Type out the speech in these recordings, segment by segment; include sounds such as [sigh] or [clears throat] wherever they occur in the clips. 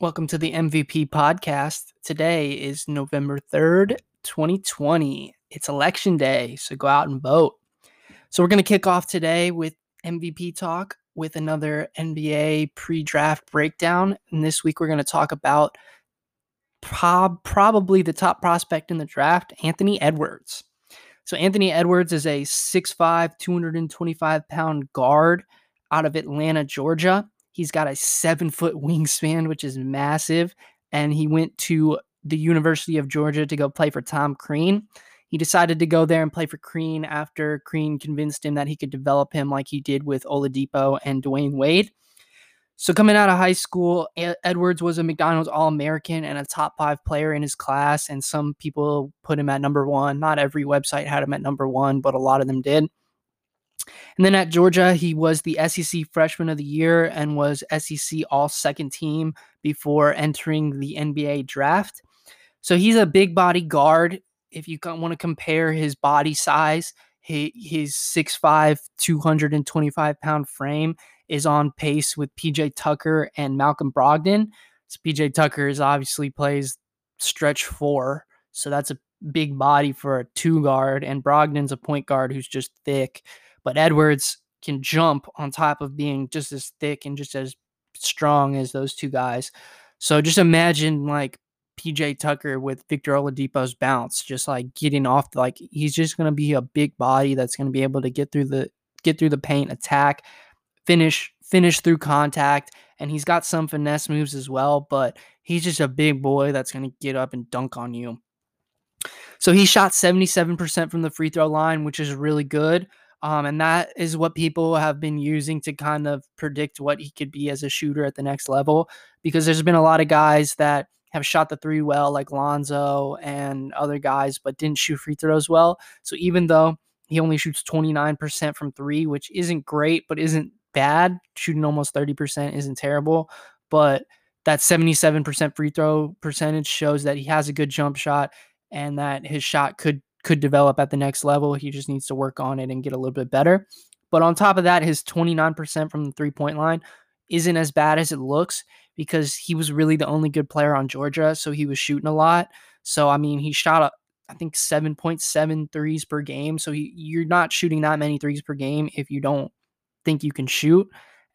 Welcome to the MVP podcast. Today is November 3rd, 2020. It's election day, so go out and vote. So, we're going to kick off today with MVP talk with another NBA pre draft breakdown. And this week, we're going to talk about prob- probably the top prospect in the draft, Anthony Edwards. So, Anthony Edwards is a 6'5, 225 pound guard out of Atlanta, Georgia. He's got a seven foot wingspan, which is massive. And he went to the University of Georgia to go play for Tom Crean. He decided to go there and play for Crean after Crean convinced him that he could develop him like he did with Oladipo and Dwyane Wade. So coming out of high school, Edwards was a McDonald's All-American and a top five player in his class. And some people put him at number one. Not every website had him at number one, but a lot of them did. And then at Georgia, he was the SEC Freshman of the Year and was SEC All Second Team before entering the NBA draft. So he's a big body guard. If you want to compare his body size, his 6'5, 225 pound frame is on pace with PJ Tucker and Malcolm Brogdon. So PJ Tucker is obviously plays stretch four. So that's a big body for a two guard. And Brogdon's a point guard who's just thick. But Edwards can jump on top of being just as thick and just as strong as those two guys. So just imagine like PJ Tucker with Victor Oladipo's bounce, just like getting off. Like he's just gonna be a big body that's gonna be able to get through the get through the paint, attack, finish finish through contact, and he's got some finesse moves as well. But he's just a big boy that's gonna get up and dunk on you. So he shot 77% from the free throw line, which is really good. Um, and that is what people have been using to kind of predict what he could be as a shooter at the next level. Because there's been a lot of guys that have shot the three well, like Lonzo and other guys, but didn't shoot free throws well. So even though he only shoots 29% from three, which isn't great, but isn't bad, shooting almost 30% isn't terrible. But that 77% free throw percentage shows that he has a good jump shot and that his shot could could develop at the next level. He just needs to work on it and get a little bit better. But on top of that, his 29% from the three point line isn't as bad as it looks because he was really the only good player on Georgia. So he was shooting a lot. So, I mean, he shot, I think, 7.7 threes per game. So he, you're not shooting that many threes per game if you don't think you can shoot.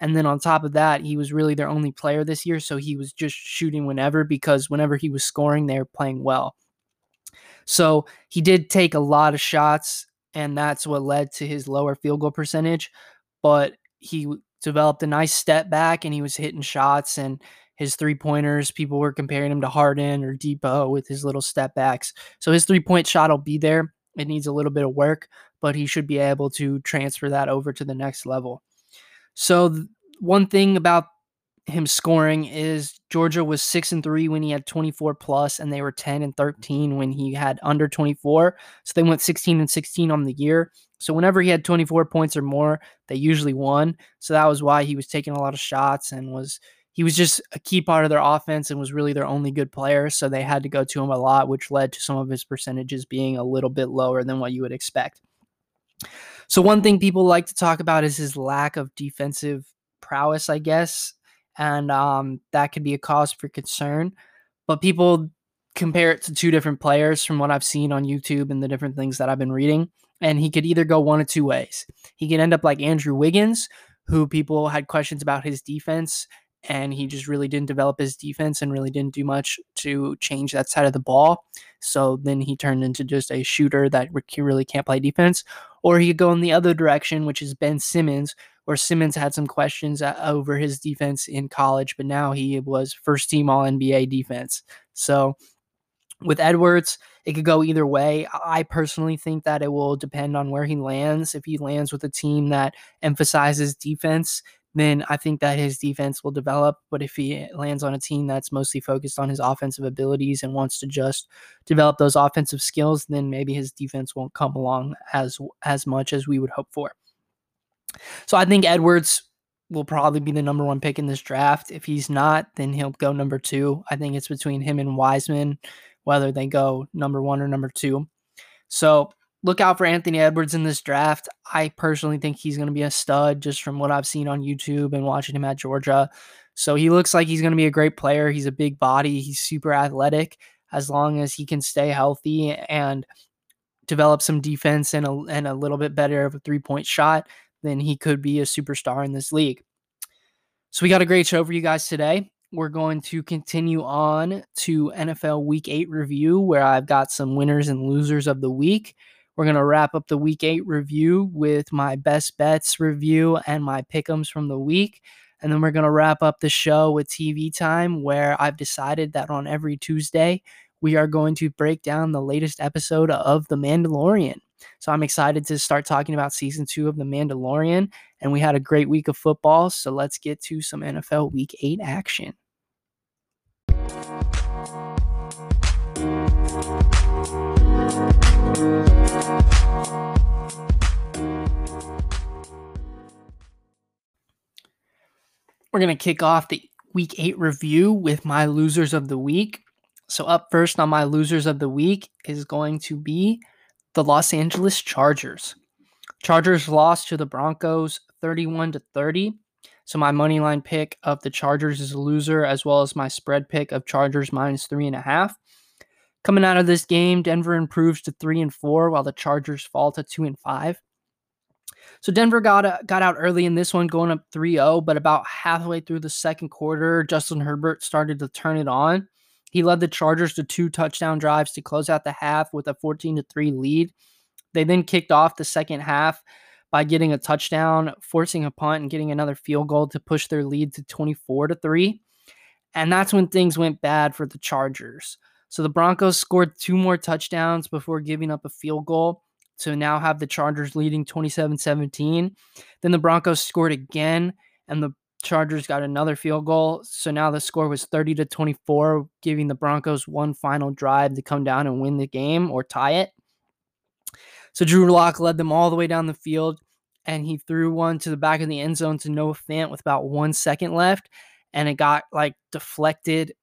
And then on top of that, he was really their only player this year. So he was just shooting whenever because whenever he was scoring, they were playing well. So he did take a lot of shots, and that's what led to his lower field goal percentage. But he developed a nice step back and he was hitting shots and his three pointers. People were comparing him to Harden or Dipo with his little step backs. So his three point shot will be there. It needs a little bit of work, but he should be able to transfer that over to the next level. So, one thing about him scoring is Georgia was 6 and 3 when he had 24 plus and they were 10 and mm-hmm. 13 when he had under 24. So they went 16 and 16 on the year. So whenever he had 24 points or more, they usually won. So that was why he was taking a lot of shots and was he was just a key part of their offense and was really their only good player. So they had to go to him a lot, which led to some of his percentages being a little bit lower than what you would expect. So one thing people like to talk about is his lack of defensive prowess, I guess and um, that could be a cause for concern. But people compare it to two different players from what I've seen on YouTube and the different things that I've been reading. And he could either go one of two ways. He could end up like Andrew Wiggins, who people had questions about his defense, and he just really didn't develop his defense and really didn't do much to change that side of the ball. So then he turned into just a shooter that really can't play defense. Or he could go in the other direction, which is Ben Simmons, where Simmons had some questions uh, over his defense in college, but now he was first team All NBA defense. So with Edwards, it could go either way. I personally think that it will depend on where he lands. If he lands with a team that emphasizes defense, then I think that his defense will develop. But if he lands on a team that's mostly focused on his offensive abilities and wants to just develop those offensive skills, then maybe his defense won't come along as as much as we would hope for. So I think Edwards will probably be the number one pick in this draft. If he's not, then he'll go number two. I think it's between him and Wiseman, whether they go number one or number two. So look out for Anthony Edwards in this draft. I personally think he's going to be a stud just from what I've seen on YouTube and watching him at Georgia. So he looks like he's going to be a great player. He's a big body, he's super athletic as long as he can stay healthy and develop some defense and a, and a little bit better of a three point shot, then he could be a superstar in this league. So we got a great show for you guys today. We're going to continue on to NFL Week 8 review, where I've got some winners and losers of the week. We're going to wrap up the Week 8 review with my best bets review and my pickums from the week. And then we're going to wrap up the show with TV time, where I've decided that on every Tuesday, we are going to break down the latest episode of The Mandalorian. So I'm excited to start talking about season two of The Mandalorian. And we had a great week of football. So let's get to some NFL week eight action. We're going to kick off the week eight review with my losers of the week. So, up first on my losers of the week is going to be the Los Angeles Chargers. Chargers lost to the Broncos 31 to 30. So, my money line pick of the Chargers is a loser, as well as my spread pick of Chargers minus three and a half. Coming out of this game, Denver improves to three and four, while the Chargers fall to two and five. So Denver got uh, got out early in this one, going up 3-0, but about halfway through the second quarter, Justin Herbert started to turn it on. He led the Chargers to two touchdown drives to close out the half with a 14 to 3 lead. They then kicked off the second half by getting a touchdown, forcing a punt and getting another field goal to push their lead to 24 to 3. And that's when things went bad for the Chargers. So the Broncos scored two more touchdowns before giving up a field goal to now have the Chargers leading 27-17. Then the Broncos scored again and the Chargers got another field goal. So now the score was 30 to 24, giving the Broncos one final drive to come down and win the game or tie it. So Drew Lock led them all the way down the field and he threw one to the back of the end zone to Noah Fant with about one second left. And it got like deflected.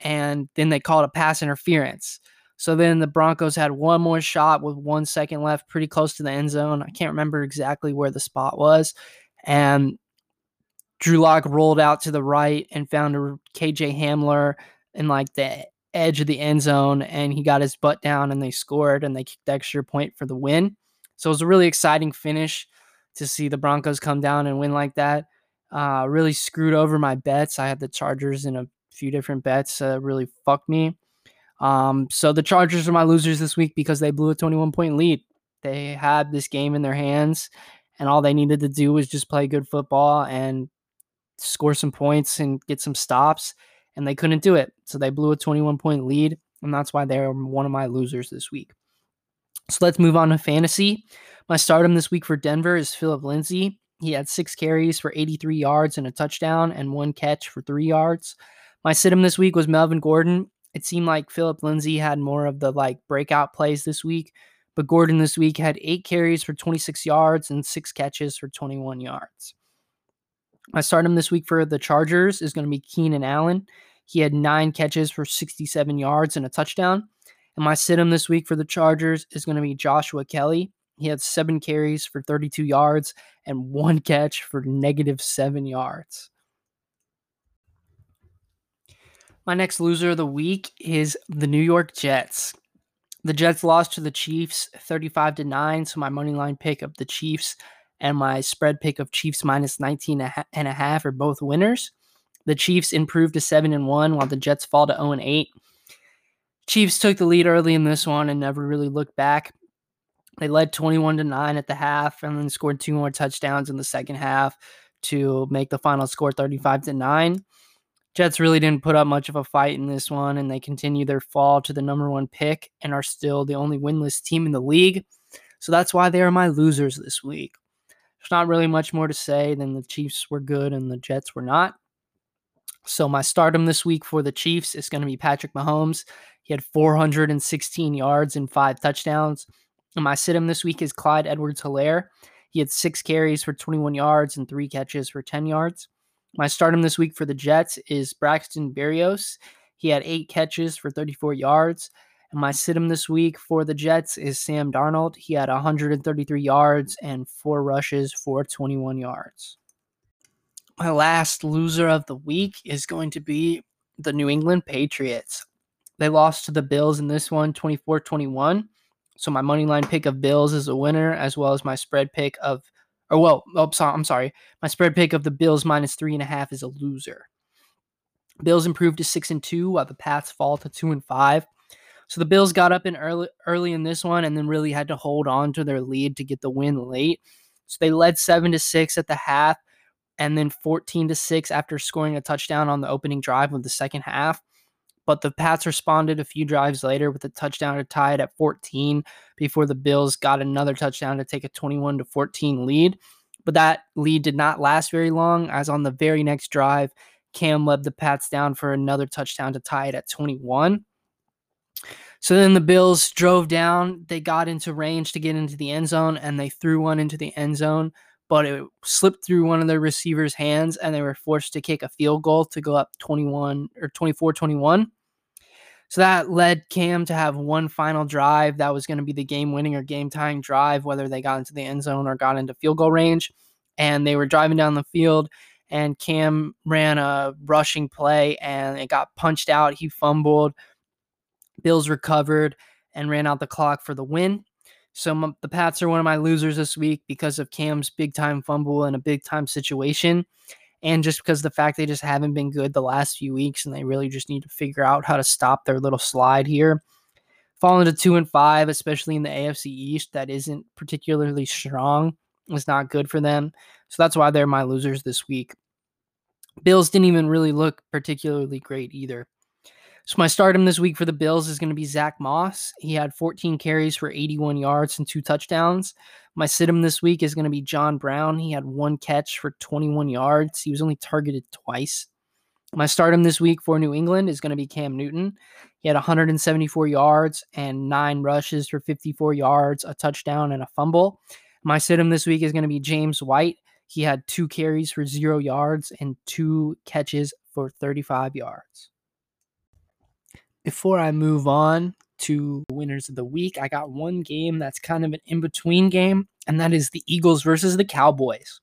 And then they called a pass interference. So then the Broncos had one more shot with one second left, pretty close to the end zone. I can't remember exactly where the spot was. And Drew Lock rolled out to the right and found a KJ Hamler in like the edge of the end zone and he got his butt down and they scored and they kicked the extra point for the win. So it was a really exciting finish to see the Broncos come down and win like that. Uh, really screwed over my bets. I had the Chargers in a few different bets. Uh, really fucked me. Um, so the Chargers are my losers this week because they blew a 21 point lead. They had this game in their hands, and all they needed to do was just play good football and score some points and get some stops, and they couldn't do it. So they blew a 21 point lead, and that's why they're one of my losers this week. So let's move on to fantasy. My stardom this week for Denver is Philip Lindsay. He had six carries for 83 yards and a touchdown, and one catch for three yards. My sit him this week was Melvin Gordon. It seemed like Philip Lindsay had more of the like breakout plays this week, but Gordon this week had eight carries for 26 yards and six catches for 21 yards. My stardom this week for the Chargers is going to be Keenan Allen. He had nine catches for 67 yards and a touchdown. And my sit him this week for the Chargers is going to be Joshua Kelley. He had seven carries for 32 yards and one catch for negative seven yards. My next loser of the week is the New York Jets. The Jets lost to the Chiefs 35 to 9, so my money line pick of the Chiefs and my spread pick of Chiefs minus 19 and a half are both winners. The Chiefs improved to 7 and 1 while the Jets fall to 0 and 8. Chiefs took the lead early in this one and never really looked back. They led 21 to 9 at the half and then scored two more touchdowns in the second half to make the final score 35 to 9. Jets really didn't put up much of a fight in this one, and they continue their fall to the number one pick and are still the only winless team in the league. So that's why they are my losers this week. There's not really much more to say than the Chiefs were good and the Jets were not. So my stardom this week for the Chiefs is going to be Patrick Mahomes. He had 416 yards and five touchdowns. And my sit him this week is Clyde Edwards Helaire. He had six carries for 21 yards and three catches for 10 yards. My stardom this week for the Jets is Braxton Berrios. He had eight catches for 34 yards. And my situm this week for the Jets is Sam Darnold. He had 133 yards and four rushes for 21 yards. my last loser of the week is going to be the New England Patriots. They lost to the Bills in this one 24 21. So my money line pick of Bills is a winner, as well as my spread pick of, or well, oh, sorry, I'm sorry, my spread pick of the Bills minus three and a half is a loser. Bills improved to six and two, while the Pats fall to two and five. So the Bills got up in early early in this one, and then really had to hold on to their lead to get the win late. So they led seven to six at the half, and then fourteen to six after scoring a touchdown on the opening drive of the second half but the Pats responded a few drives later with a touchdown to tie it at 14 before the Bills got another touchdown to take a 21 to 14 lead. But that lead did not last very long, as on the very next drive, Cam led the Pats down for another touchdown to tie it at 21. So then the Bills drove down. They got into range to get into the end zone and they threw one into the end zone, but it slipped through one of their receivers' hands and they were forced to kick a field goal to go up 21 or 24 21. So that led Cam to have one final drive that was going to be the game winning or game tying drive, whether they got into the end zone or got into field goal range. And they were driving down the field, and Cam ran a rushing play and it got punched out. He fumbled. Bills recovered and ran out the clock for the win. So the Pats are one of my losers this week because of Cam's big time fumble in a big time situation and just because the fact they just haven't been good the last few weeks and they really just need to figure out how to stop their little slide here. Falling to two and five, especially in the AFC East, that isn't particularly strong. It's not good for them. So that's why they're my losers this week. Bills didn't even really look particularly great either. So my stardom this week for the Bills is going to be Zach Moss. He had 14 carries for 81 yards and two touchdowns. My situm this week is going to be John Brown. He had one catch for 21 yards. He was only targeted twice. My stardom this week for New England is going to be Cam Newton. He had 174 yards and nine rushes for 54 yards, a touchdown, and a fumble. My situm this week is going to be James White. He had two carries for zero yards and two catches for 35 yards. Before I move on to winners of the week, I got one game that's kind of an in between game, and that is the Eagles versus the Cowboys.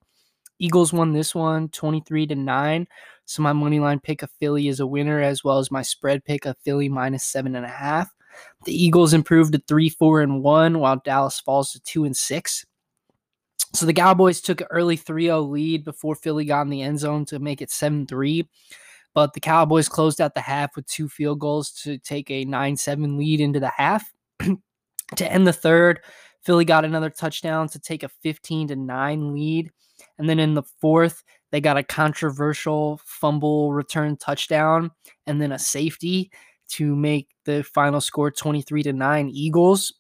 Eagles won this one 23 to 9. So my money line pick of Philly is a winner, as well as my spread pick of Philly minus seven and a half. The Eagles improved to three, four, and one, while Dallas falls to two and six. So the Cowboys took an early 3-0 lead before Philly got in the end zone to make it 7-3. But the Cowboys closed out the half with two field goals to take a 9 7 lead into the half. [clears throat] to end the third, Philly got another touchdown to take a 15 to 9 lead. And then in the fourth, they got a controversial fumble return touchdown and then a safety to make the final score 23 to 9 Eagles.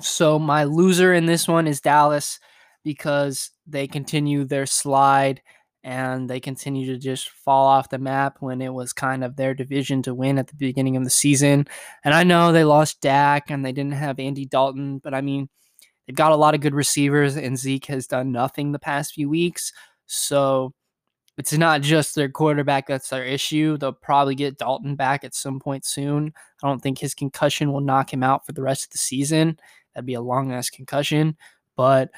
So my loser in this one is Dallas because they continue their slide and they continue to just fall off the map when it was kind of their division to win at the beginning of the season. And I know they lost Dak and they didn't have Andy Dalton, but I mean, they've got a lot of good receivers, and Zeke has done nothing the past few weeks. So it's not just their quarterback that's their issue. They'll probably get Dalton back at some point soon. I don't think his concussion will knock him out for the rest of the season. That'd be a long ass concussion. But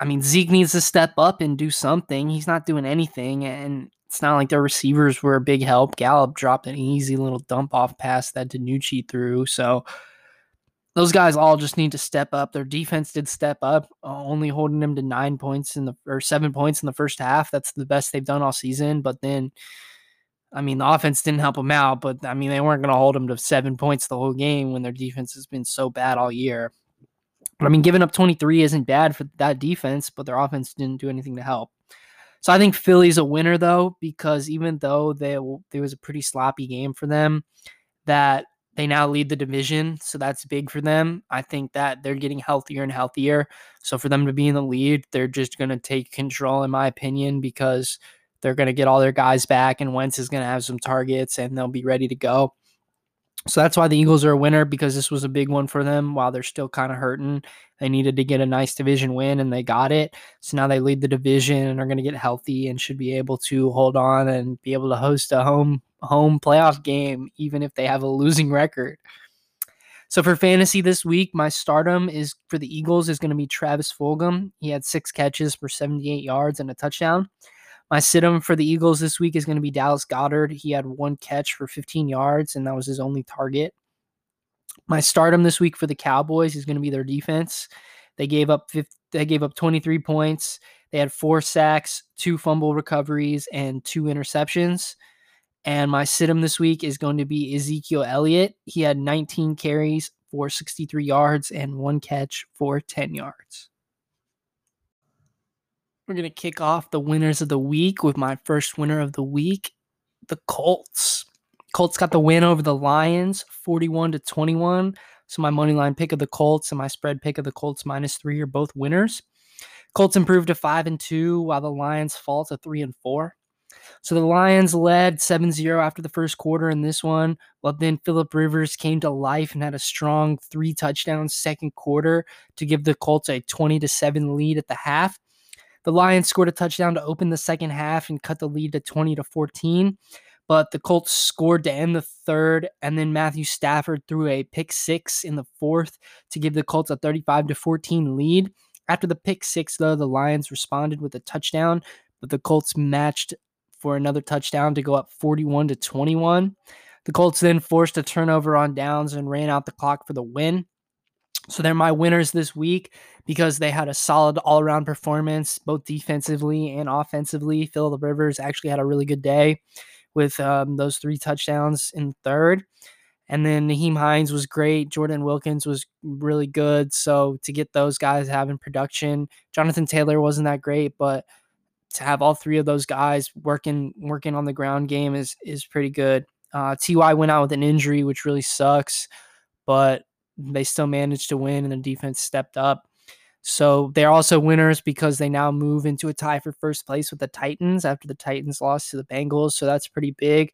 I mean, Zeke needs to step up and do something. He's not doing anything, and it's not like their receivers were a big help. Gallup dropped an easy little dump off pass that DiNucci threw. So those guys all just need to step up. Their defense did step up, uh, only holding them to nine points in the or seven points in the first half. That's the best they've done all season. But then, I mean, the offense didn't help them out. But I mean, they weren't going to hold them to seven points the whole game when their defense has been so bad all year. I mean, giving up 23 isn't bad for that defense, but their offense didn't do anything to help. So I think Philly's a winner though, because even though they there was a pretty sloppy game for them, that they now lead the division, so that's big for them. I think that they're getting healthier and healthier. So for them to be in the lead, they're just going to take control, in my opinion, because they're going to get all their guys back, and Wentz is going to have some targets, and they'll be ready to go. So that's why the Eagles are a winner because this was a big one for them while they're still kind of hurting. They needed to get a nice division win and they got it. So now they lead the division and are going to get healthy and should be able to hold on and be able to host a home home playoff game even if they have a losing record. So for fantasy this week, my stardom is for the Eagles is going to be Travis Fulgham. He had 6 catches for 78 yards and a touchdown. My sit him for the Eagles this week is going to be Dallas Goedert. He had one catch for 15 yards, and that was his only target. My stardom this week for the Cowboys is going to be their defense. They gave up 50, they gave up 23 points. They had four sacks, two fumble recoveries, and two interceptions. And my sit him this week is going to be Ezekiel Elliott. He had 19 carries for 63 yards and one catch for 10 yards. We're going to kick off the winners of the week with my first winner of the week, the Colts. Colts got the win over the Lions, 41 to 21. So my money line pick of the Colts and my spread pick of the Colts minus three are both winners. Colts improved to five and two, while the Lions fall to three and four. So the Lions led 7-0 after the first quarter in this one, but then Philip Rivers came to life and had a strong three touchdown second quarter to give the Colts a 20 to 7 lead at the half. The Lions scored a touchdown to open the second half and cut the lead to 20 to 14. But the Colts scored to end the third, and then Matthew Stafford threw a pick six in the fourth to give the Colts a 35 to 14 lead. After the pick six, though, the Lions responded with a touchdown, but the Colts matched for another touchdown to go up 41 to 21. The Colts then forced a turnover on downs and ran out the clock for the win. So they're my winners this week because they had a solid all around performance, both defensively and offensively. Philip Rivers actually had a really good day with um, those three touchdowns in third. And then Nyheim Hines was great. Jordan Wilkins was really good. So to get those guys having production, Jonathan Taylor wasn't that great, but to have all three of those guys working working on the ground game is is pretty good. Uh, Ty went out with an injury, which really sucks, but they still managed to win, and the defense stepped up. So they're also winners because they now move into a tie for first place with the Titans after the Titans lost to the Bengals. So that's pretty big.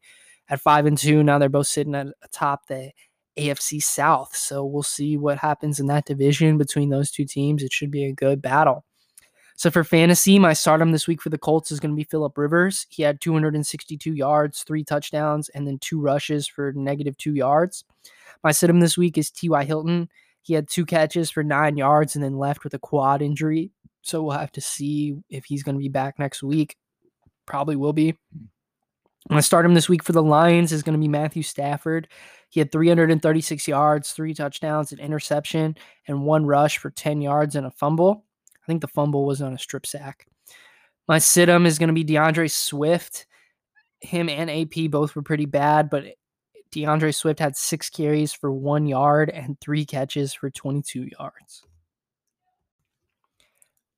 At five and two, now they're both sitting at atop the AFC South. So we'll see what happens in that division between those two teams. It should be a good battle. So for fantasy, my stardom this week for the Colts is going to be Philip Rivers. He had 262 yards, three touchdowns, and then two rushes for negative two yards. My sit-him this week is T.Y. Hilton. He had two catches for nine yards and then left with a quad injury. So we'll have to see if he's going to be back next week. Probably will be. My stardom this week for the Lions is going to be Matthew Stafford. He had 336 yards, three touchdowns, an interception, and one rush for 10 yards and a fumble. I think the fumble was on a strip sack. My sit-em is going to be D'Andre Swift. Him and AP both were pretty bad, but D'Andre Swift had six carries for one yard and three catches for 22 yards.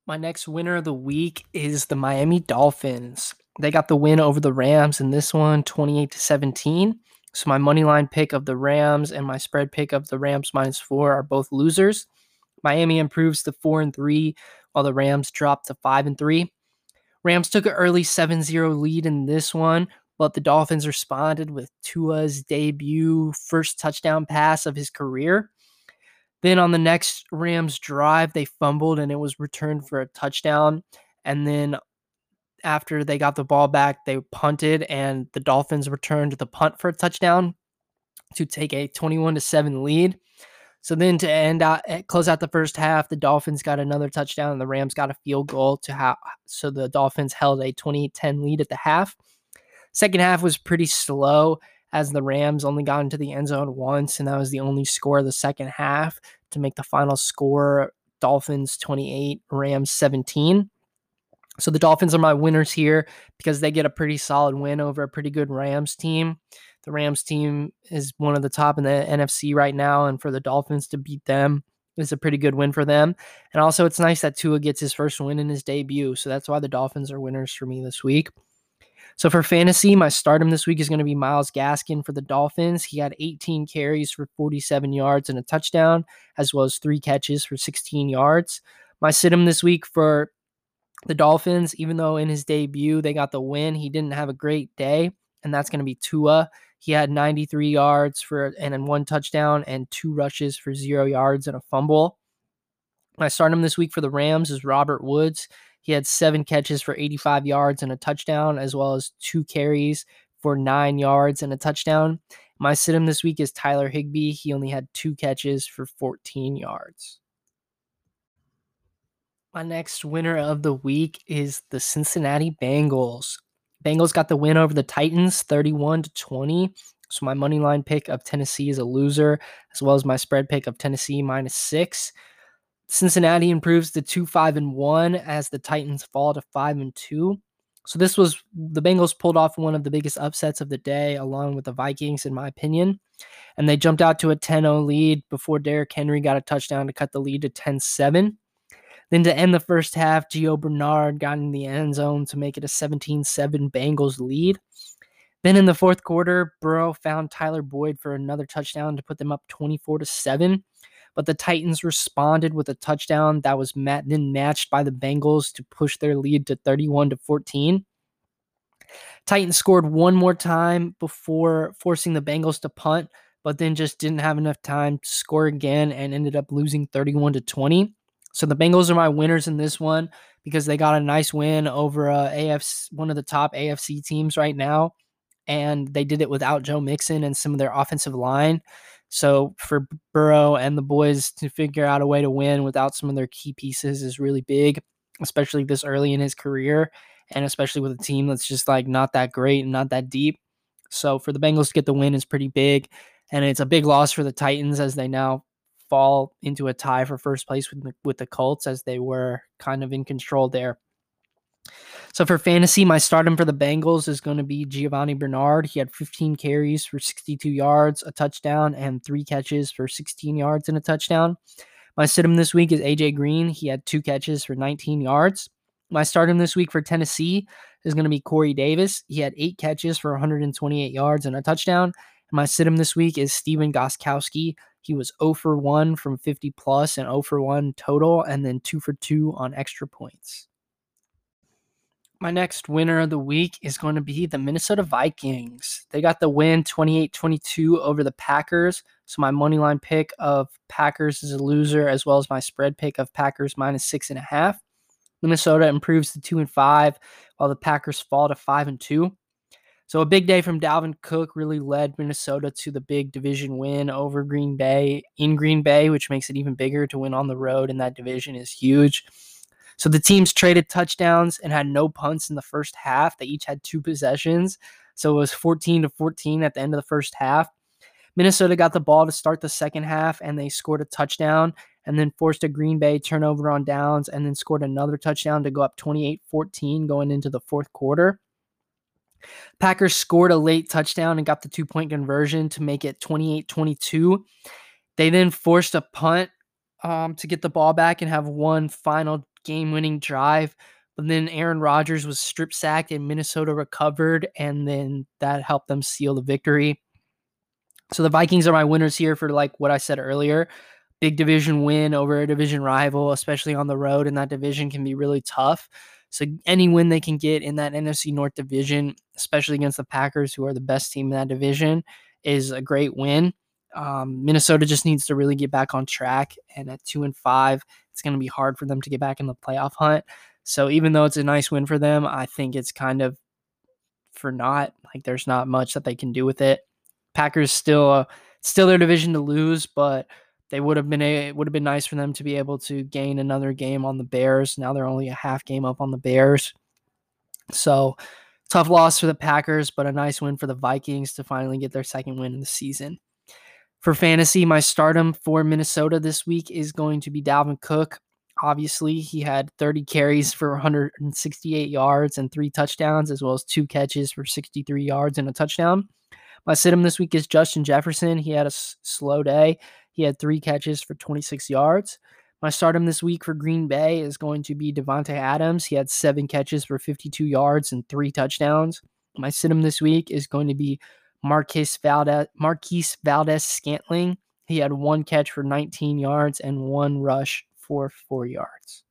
My next winner of the week is the Miami Dolphins. They got the win over the Rams in this one, 28 to 17. So my money line pick of the Rams and my spread pick of the Rams minus four are both losers. Miami improves to four and three, while the Rams dropped to five and three. Rams took an early 7-0 lead in this one, but the Dolphins responded with Tua's debut first touchdown pass of his career. Then on the next Rams drive, they fumbled and it was returned for a touchdown. And then after they got the ball back, they punted and the Dolphins returned the punt for a touchdown to take a 21 to 7 lead. So then to end out, eh, close out the first half, the Dolphins got another touchdown and the Rams got a field goal to have. So the Dolphins held a 20-10 lead at the half. Second half was pretty slow as the Rams only got into the end zone once, and that was the only score of the second half to make the final score Dolphins 28, Rams 17. So the Dolphins are my winners here because they get a pretty solid win over a pretty good Rams team. The Rams team is one of the top in the NFC right now, and for the Dolphins to beat them is a pretty good win for them. And also, it's nice that Tua gets his first win in his debut. So that's why the Dolphins are winners for me this week. So for fantasy, my stardom this week is going to be Myles Gaskin for the Dolphins. He had 18 carries for 47 yards and a touchdown, as well as three catches for 16 yards. My sit-him this week for the Dolphins, even though in his debut they got the win, he didn't have a great day, and that's going to be Tua. He had 93 yards for and then one touchdown and two rushes for zero yards and a fumble. Start him this week for the Rams is Robert Woods. He had seven catches for 85 yards and a touchdown, as well as two carries for nine yards and a touchdown. My sit him this week is Tyler Higbee. He only had two catches for 14 yards. My next winner of the week is the Cincinnati Bengals. Bengals got the win over the Titans 31 to 20. So my money line pick of Tennessee is a loser, as well as my spread pick of Tennessee minus six. Cincinnati improves to two five and one as the Titans fall to five and two. So this was the Bengals pulled off one of the biggest upsets of the day, along with the Vikings, in my opinion. And they jumped out to a 10-0 lead before Derrick Henry got a touchdown to cut the lead to 10-7. Then to end the first half, Gio Bernard got in the end zone to make it a 17 7 Bengals lead. Then in the fourth quarter, Burrow found Tyler Boyd for another touchdown to put them up 24 to 7. But the Titans responded with a touchdown that was then matched by the Bengals to push their lead to 31 to 14. Titans scored one more time before forcing the Bengals to punt, but then just didn't have enough time to score again and ended up losing 31 to 20. So the Bengals are my winners in this one because they got a nice win over uh, AFC, one of the top AFC teams right now, and they did it without Joe Mixon and some of their offensive line. So for Burrow and the boys to figure out a way to win without some of their key pieces is really big, especially this early in his career, and especially with a team that's just like not that great and not that deep. So for the Bengals to get the win is pretty big, and it's a big loss for the Titans as they now fall into a tie for first place with the, with the Colts as they were kind of in control there. So for fantasy, my stardom for the Bengals is going to be Giovani Bernard. He had 15 carries for 62 yards, a touchdown, and three catches for 16 yards and a touchdown. My sit this week is AJ Green. He had two catches for 19 yards. My stardom this week for Tennessee is going to be Corey Davis. He had eight catches for 128 yards and a touchdown. And my sit him this week is Stephen Gostkowski. He was 0 for 1 from 50 plus and 0 for 1 total, and then 2 for 2 on extra points. My next winner of the week is going to be the Minnesota Vikings. They got the win 28 22 over the Packers. So my money line pick of Packers is a loser, as well as my spread pick of Packers minus six and a half. Minnesota improves to two and five, while the Packers fall to five and two. So a big day from Dalvin Cook really led Minnesota to the big division win over Green Bay in Green Bay, which makes it even bigger to win on the road in that division is huge. So the teams traded touchdowns and had no punts in the first half. They each had two possessions. So it was 14 to 14 at the end of the first half. Minnesota got the ball to start the second half and they scored a touchdown and then forced a Green Bay turnover on downs and then scored another touchdown to go up 28 14 going into the fourth quarter. Packers scored a late touchdown and got the two point conversion to make it 28 22. They then forced a punt um, to get the ball back and have one final game winning drive. But then Aaron Rodgers was strip sacked and Minnesota recovered, and then that helped them seal the victory. So the Vikings are my winners here for like what I said earlier. Big division win over a division rival, especially on the road, and that division can be really tough. So any win they can get in that NFC North division, especially against the Packers, who are the best team in that division, is a great win. Um, Minnesota just needs to really get back on track, and at two and five, it's going to be hard for them to get back in the playoff hunt. So even though it's a nice win for them, I think it's kind of for not like there's not much that they can do with it. Packers still uh, still their division to lose, but they would have been a, it would have been nice for them to be able to gain another game on the Bears. Now they're only a half game up on the Bears. So tough loss for the Packers, but a nice win for the Vikings to finally get their second win in the season. For fantasy, my stardom for Minnesota this week is going to be Dalvin Cook. Obviously, he had 30 carries for 168 yards and three touchdowns, as well as two catches for 63 yards and a touchdown. My sit him this week is Justin Jefferson. He had a s- slow day. He had three catches for 26 yards. My stardom this week for Green Bay is going to be Davante Adams. He had seven catches for 52 yards and three touchdowns. My sit him this week is going to be Marquez Valdes, Marquez Valdes Scantling. He had one catch for 19 yards and one rush for four yards.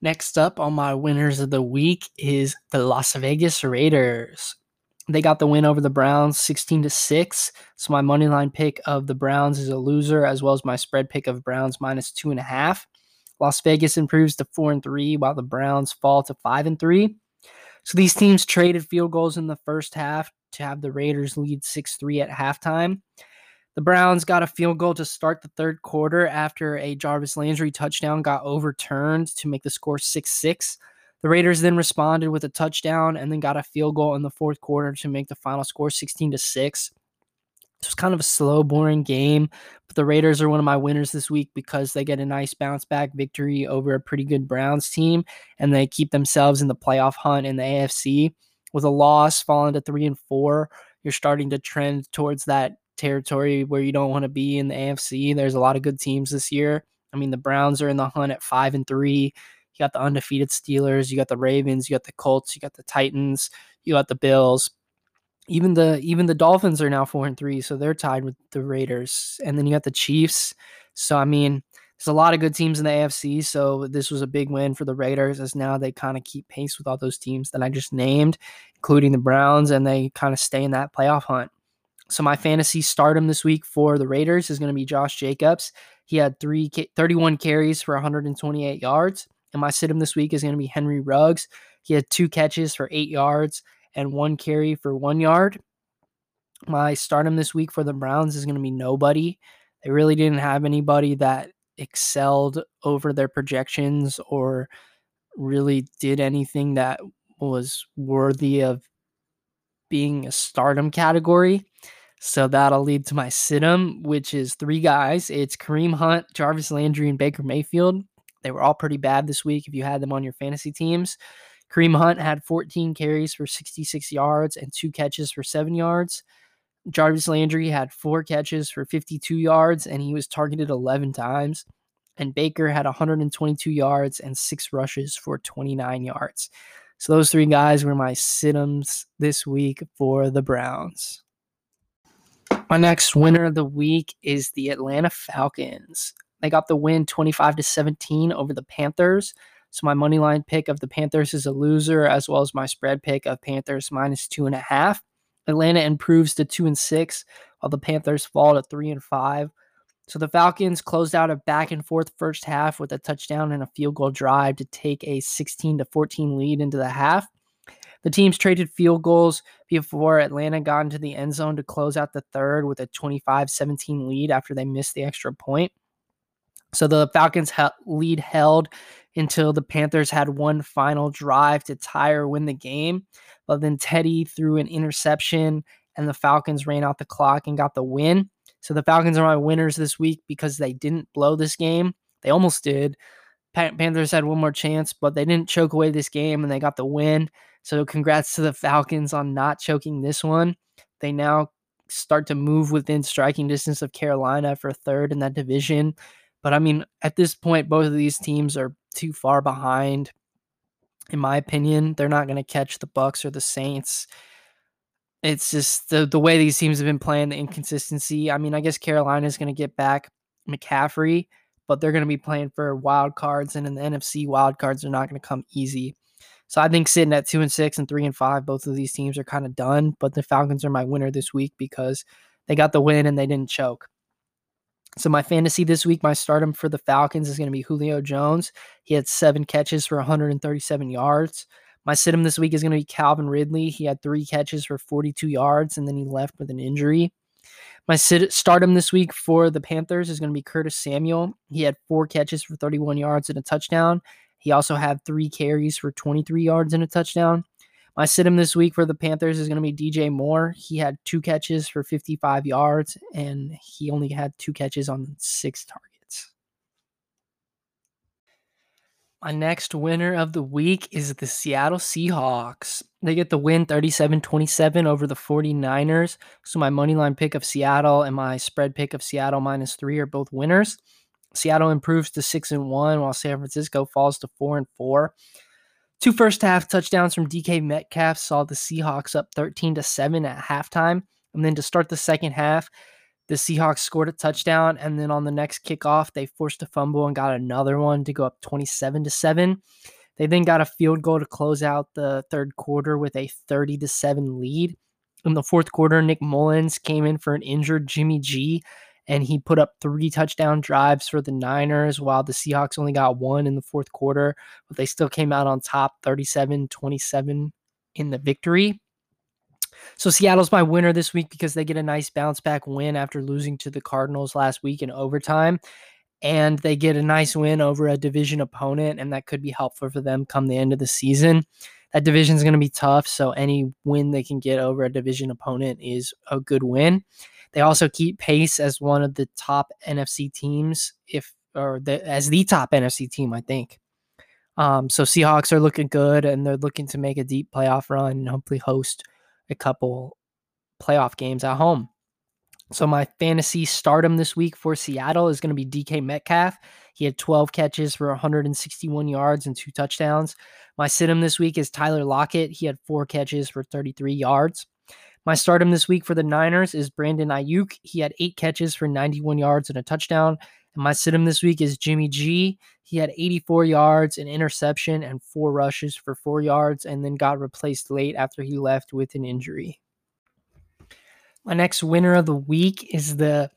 Next up on my winners of the week is the Las Vegas Raiders. They got the win over the Browns 16 to 6. So my money line pick of the Browns is a loser, as well as my spread pick of Browns minus two and a half. Las Vegas improves to four and three, while the Browns fall to five and three. So these teams traded field goals in the first half to have the Raiders lead 6 3 at halftime. The Browns got a field goal to start the third quarter after a Jarvis Landry touchdown got overturned to make the score 6 6. The Raiders then responded with a touchdown and then got a field goal in the fourth quarter to make the final score 16 to 6. It was kind of a slow, boring game, but the Raiders are one of my winners this week because they get a nice bounce back victory over a pretty good Browns team and they keep themselves in the playoff hunt in the AFC. With a loss falling to three and four, you're starting to trend towards that territory where you don't want to be in the AFC. There's a lot of good teams this year. I mean, the Browns are in the hunt at five and three. You got the undefeated Steelers, you got the Ravens, you got the Colts, you got the Titans, you got the Bills. Even the even the Dolphins are now four and three, so they're tied with the Raiders. And then you got the Chiefs. So I mean, there's a lot of good teams in the AFC. So this was a big win for the Raiders as now they kind of keep pace with all those teams that I just named, including the Browns, and they kind of stay in that playoff hunt. So my fantasy stardom this week for the Raiders is going to be Josh Jacobs. He had three 31 carries for 128 yards. And my sit him this week is going to be Henry Ruggs. He had two catches for eight yards and one carry for one yard. My stardom this week for the Browns is going to be nobody. They really didn't have anybody that excelled over their projections or really did anything that was worthy of being a stardom category. So that'll lead to my situm, which is three guys. It's Kareem Hunt, Jarvis Landry, and Baker Mayfield. They were all pretty bad this week if you had them on your fantasy teams. Kareem Hunt had 14 carries for 66 yards and two catches for seven yards. Jarvis Landry had four catches for 52 yards and he was targeted 11 times. And Baker had 122 yards and six rushes for 29 yards. So those three guys were my situms this week for the Browns. My next winner of the week is the Atlanta Falcons. They got the win 25 to 17 over the Panthers. So my money line pick of the Panthers is a loser, as well as my spread pick of Panthers minus two and a half. Atlanta improves to two and six, while the Panthers fall to three and five. So the Falcons closed out a back and forth first half with a touchdown and a field goal drive to take a 16 to 14 lead into the half. The teams traded field goals before Atlanta got into the end zone to close out the third with a 25 17 lead after they missed the extra point. So the Falcons lead held until the Panthers had one final drive to tie or win the game. But then Teddy threw an interception and the Falcons ran out the clock and got the win. So the Falcons are my winners this week because they didn't blow this game. They almost did. Panthers had one more chance, but they didn't choke away this game and they got the win. So congrats to the Falcons on not choking this one. They now start to move within striking distance of Carolina for third in that division. But I mean, at this point, both of these teams are too far behind. In my opinion, they're not going to catch the Bucs or the Saints. It's just the the way these teams have been playing, the inconsistency. I mean, I guess Carolina is going to get back McCaffrey, but they're going to be playing for wild cards, and in the NFC, wild cards are not going to come easy. So I think sitting at two and six and three and five, both of these teams are kind of done. But the Falcons are my winner this week because they got the win and they didn't choke. So my fantasy this week, my stardom for the Falcons is going to be Julio Jones. He had seven catches for 137 yards. My situm this week is going to be Calvin Ridley. He had three catches for 42 yards, and then he left with an injury. My sit- stardom this week for the Panthers is going to be Curtis Samuel. He had four catches for 31 yards and a touchdown. He also had three carries for 23 yards and a touchdown. My sit him this week for the Panthers is going to be DJ Moore. He had two catches for 55 yards, and he only had two catches on six targets. My next winner of the week is the Seattle Seahawks. They get the win 37 27 over the 49ers. So my money line pick of Seattle and my spread pick of Seattle minus three are both winners. Seattle improves to six and one, while San Francisco falls to four and four. Two first half touchdowns from DK Metcalf saw the Seahawks up 13 to 7 at halftime. And then to start the second half, the Seahawks scored a touchdown. And then on the next kickoff, they forced a fumble and got another one to go up 27 to 7. They then got a field goal to close out the third quarter with a 30 to 7 lead. In the fourth quarter, Nick Mullens came in for an injured Jimmy G and he put up three touchdown drives for the Niners while the Seahawks only got one in the fourth quarter, but they still came out on top 37 27 in the victory. So Seattle's my winner this week because they get a nice bounce back win after losing to the Cardinals last week in overtime. And they get a nice win over a division opponent, and that could be helpful for them come the end of the season. That division is going to be tough, so any win they can get over a division opponent is a good win. They also keep pace as one of the top NFC teams, if or the, as the top NFC team, I think. Um, so Seahawks are looking good, and they're looking to make a deep playoff run and hopefully host a couple playoff games at home. So my fantasy stardom this week for Seattle is going to be DK Metcalf. He had 12 catches for 161 yards and two touchdowns. My situm this week is Tyler Lockett. He had four catches for 33 yards. My stardom this week for the Niners is Brandon Aiyuk. He had eight catches for 91 yards and a touchdown. And my situm this week is Jimmy G. He had 84 yards, an interception, and four rushes for four yards, and then got replaced late after he left with an injury. My next winner of the week is the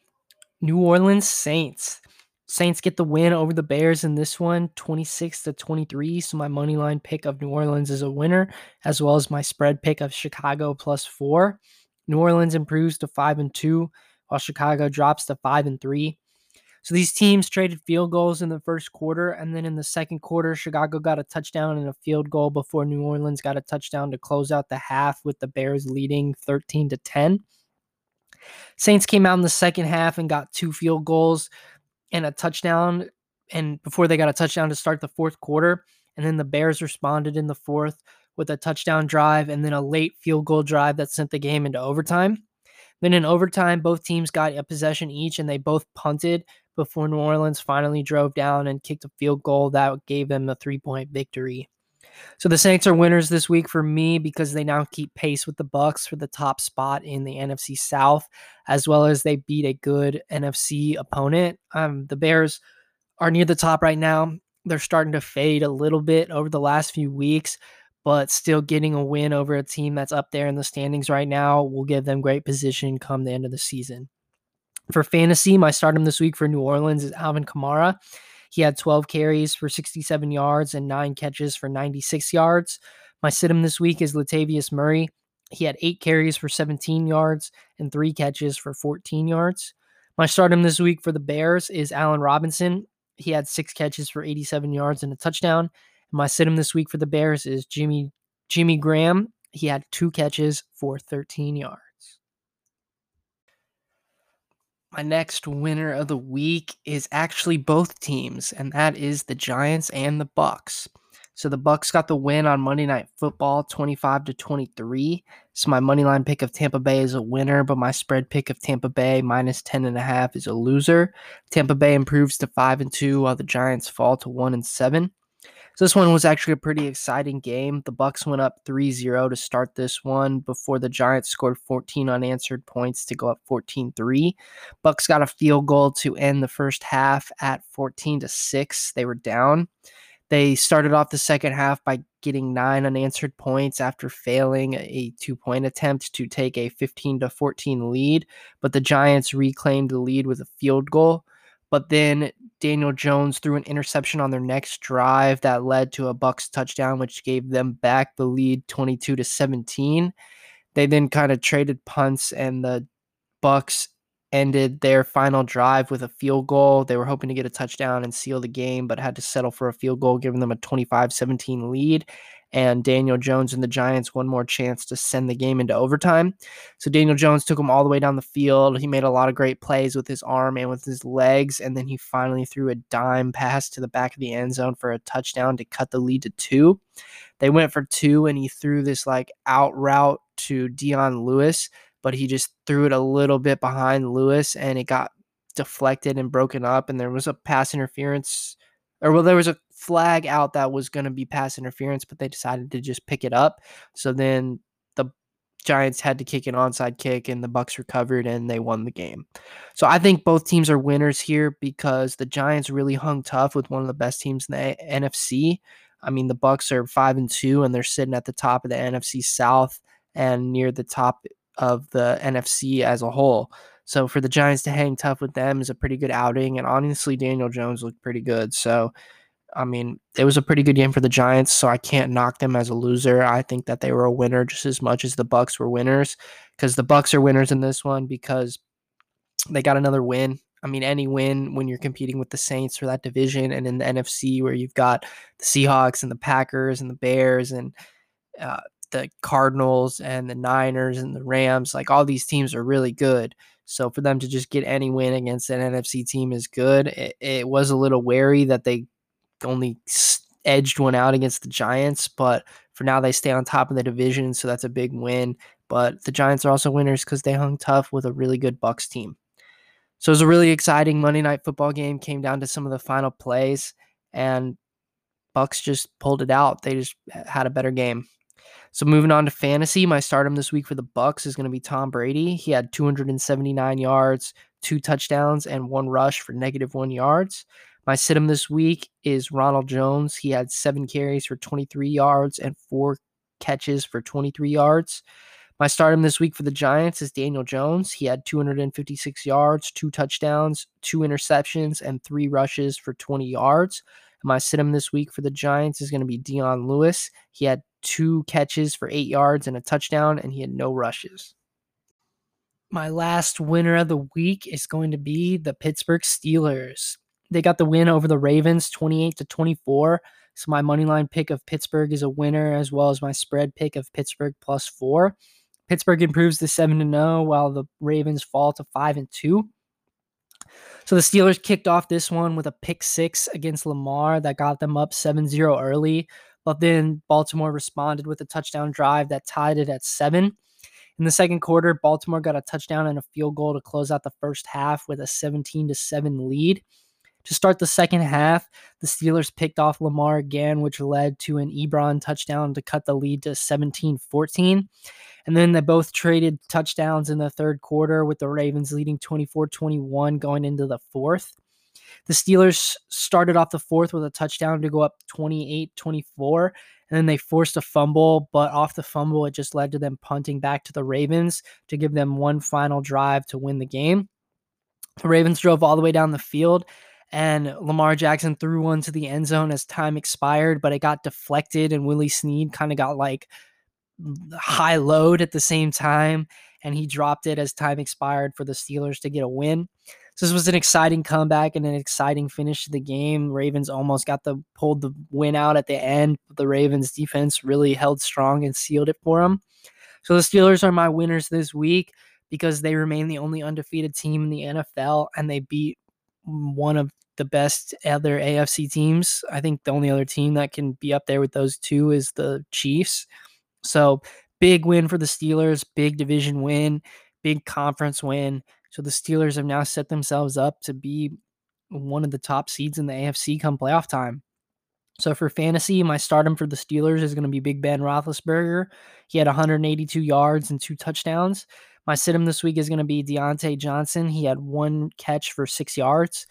New Orleans Saints. Saints get the win over the Bears in this one, 26 to 23. So my money line pick of New Orleans is a winner, as well as my spread pick of Chicago plus four. New Orleans improves to five and two, while Chicago drops to five and three. So these teams traded field goals in the first quarter, and then in the second quarter, Chicago got a touchdown and a field goal before New Orleans got a touchdown to close out the half, with the Bears leading 13 to 10. Saints came out in the second half and got two field goals and a touchdown, and before they got a touchdown to start the fourth quarter, and then the Bears responded in the fourth with a touchdown drive and then a late field goal drive that sent the game into overtime. Then in overtime, both teams got a possession each and they both punted before New Orleans finally drove down and kicked a field goal that gave them a three point victory. So the Saints are winners this week for me because they now keep pace with the Bucs for the top spot in the NFC South, as well as they beat a good NFC opponent. Um, the Bears are near the top right now. They're starting to fade a little bit over the last few weeks, but still getting a win over a team that's up there in the standings right now will give them great position come the end of the season. For fantasy, my stardom this week for New Orleans is Alvin Kamara. He had 12 carries for 67 yards and nine catches for 96 yards. My situm this week is Latavius Murray. He had eight carries for 17 yards and three catches for 14 yards. My stardom this week for the Bears is Allen Robinson. He had six catches for 87 yards and a touchdown. And My situm this week for the Bears is Jimmy Jimmy Graham. He had two catches for 13 yards. My next winner of the week is actually both teams, and that is the Giants and the Bucs. So the Bucs got the win on Monday Night Football, 25 to 23. So my money line pick of Tampa Bay is a winner, but my spread pick of Tampa Bay minus 10 and a half is a loser. Tampa Bay improves to 5 and 2 while the Giants fall to 1 and 7. So this one was actually a pretty exciting game. The Bucs went up 3-0 to start this one before the Giants scored 14 unanswered points to go up 14-3. Bucs got a field goal to end the first half at 14 to 6. They were down. They started off the second half by getting nine unanswered points after failing a two point attempt to take a 15 to 14 lead, but the Giants reclaimed the lead with a field goal. But then Daniel Jones threw an interception on their next drive that led to a Bucs touchdown, which gave them back the lead 22 to 17. They then kind of traded punts, and the Bucs ended their final drive with a field goal. They were hoping to get a touchdown and seal the game, but had to settle for a field goal, giving them a 25 17 lead and Daniel Jones and the Giants one more chance to send the game into overtime. So Daniel Jones took him all the way down the field. He made a lot of great plays with his arm and with his legs, and then he finally threw a dime pass to the back of the end zone for a touchdown to cut the lead to two. They went for two, and he threw this like out route to Dion Lewis, but he just threw it a little bit behind Lewis, and it got deflected and broken up, and there was a pass interference or well, there was a flag out that was going to be pass interference, but they decided to just pick it up. So then the Giants had to kick an onside kick, and the Bucs recovered and they won the game. So I think both teams are winners here because the Giants really hung tough with one of the best teams in the NFC. I mean, the Bucs are five and two, and they're sitting at the top of the NFC South and near the top of the NFC as a whole. So for the Giants to hang tough with them is a pretty good outing. And honestly, Daniel Jones looked pretty good. So I mean, it was a pretty good game for the Giants, so I can't knock them as a loser. I think that they were a winner just as much as the Bucs were winners because the Bucs are winners in this one because they got another win. I mean, any win when you're competing with the Saints for that division, and in the NFC where you've got the Seahawks and the Packers and the Bears and uh, the Cardinals and the Niners and the Rams, like all these teams are really good. So for them to just get any win against an NFC team is good. It, it was a little wary that they only edged one out against the Giants, but for now they stay on top of the division, so that's a big win. But the Giants are also winners because they hung tough with a really good Bucs team. So it was a really exciting Monday night football game. Came down to some of the final plays, and Bucs just pulled it out. They just had a better game. So moving on to fantasy, my stardom this week for the Bucs is going to be Tom Brady. He had 279 yards, two touchdowns, and one rush for negative one yards. My situm this week is Ronald Jones. He had seven carries for 23 yards and four catches for 23 yards. My stardom this week for the Giants is Daniel Jones. He had 256 yards, two touchdowns, two interceptions, and three rushes for 20 yards. My situm this week for the Giants is going to be Dion Lewis. He had two catches for eight yards and a touchdown, and he had no rushes. My last winner of the week is going to be the Pittsburgh Steelers. They got the win over the Ravens 28 to 24. So my money line pick of Pittsburgh is a winner, as well as my spread pick of Pittsburgh plus four. Pittsburgh improves to 7 to 0, while the Ravens fall to 5 and 2. So the Steelers kicked off this one with a pick six against Lamar that got them up 7 0 early. But then Baltimore responded with a touchdown drive that tied it at seven. In the second quarter, Baltimore got a touchdown and a field goal to close out the first half with a 17 to 7 lead. To start the second half, the Steelers picked off Lamar again, which led to an Ebron touchdown to cut the lead to 17 14. And then they both traded touchdowns in the third quarter, with the Ravens leading 24 21 going into the fourth. The Steelers started off the fourth with a touchdown to go up 28 24. And then they forced a fumble, but off the fumble, it just led to them punting back to the Ravens to give them one final drive to win the game. The Ravens drove all the way down the field and Lamar Jackson threw one to the end zone as time expired, but it got deflected, and Willie Snead kind of got like high load at the same time, and he dropped it as time expired for the Steelers to get a win. So this was an exciting comeback and an exciting finish to the game. Ravens almost got the pulled the win out at the end. The Ravens defense really held strong and sealed it for them. So the Steelers are my winners this week because they remain the only undefeated team in the NFL and they beat one of the best other AFC teams. I think the only other team that can be up there with those two is the Chiefs. So big win for the Steelers, big division win, big conference win. So the Steelers have now set themselves up to be one of the top seeds in the AFC come playoff time. So for fantasy, my stardom for the Steelers is going to be Big Ben Roethlisberger. He had 182 yards and two touchdowns. My situm this week is going to be Diontae Johnson. He had one catch for six yards.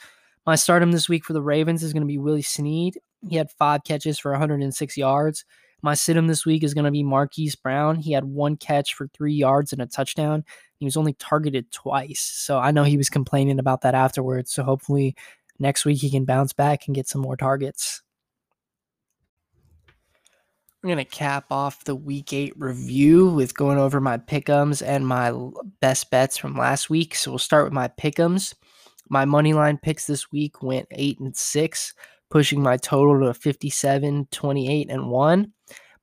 My stardom this week for the Ravens is going to be Willie Snead. He had five catches for 106 yards. My situm this week is going to be Marquise Brown. He had one catch for three yards and a touchdown. He was only targeted twice. So I know he was complaining about that afterwards. So hopefully next week he can bounce back and get some more targets. I'm going to cap off the week eight review with going over my pickums and my best bets from last week. So we'll start with my pickums. My money line picks this week went eight and six, pushing my total to 57, 28, and one.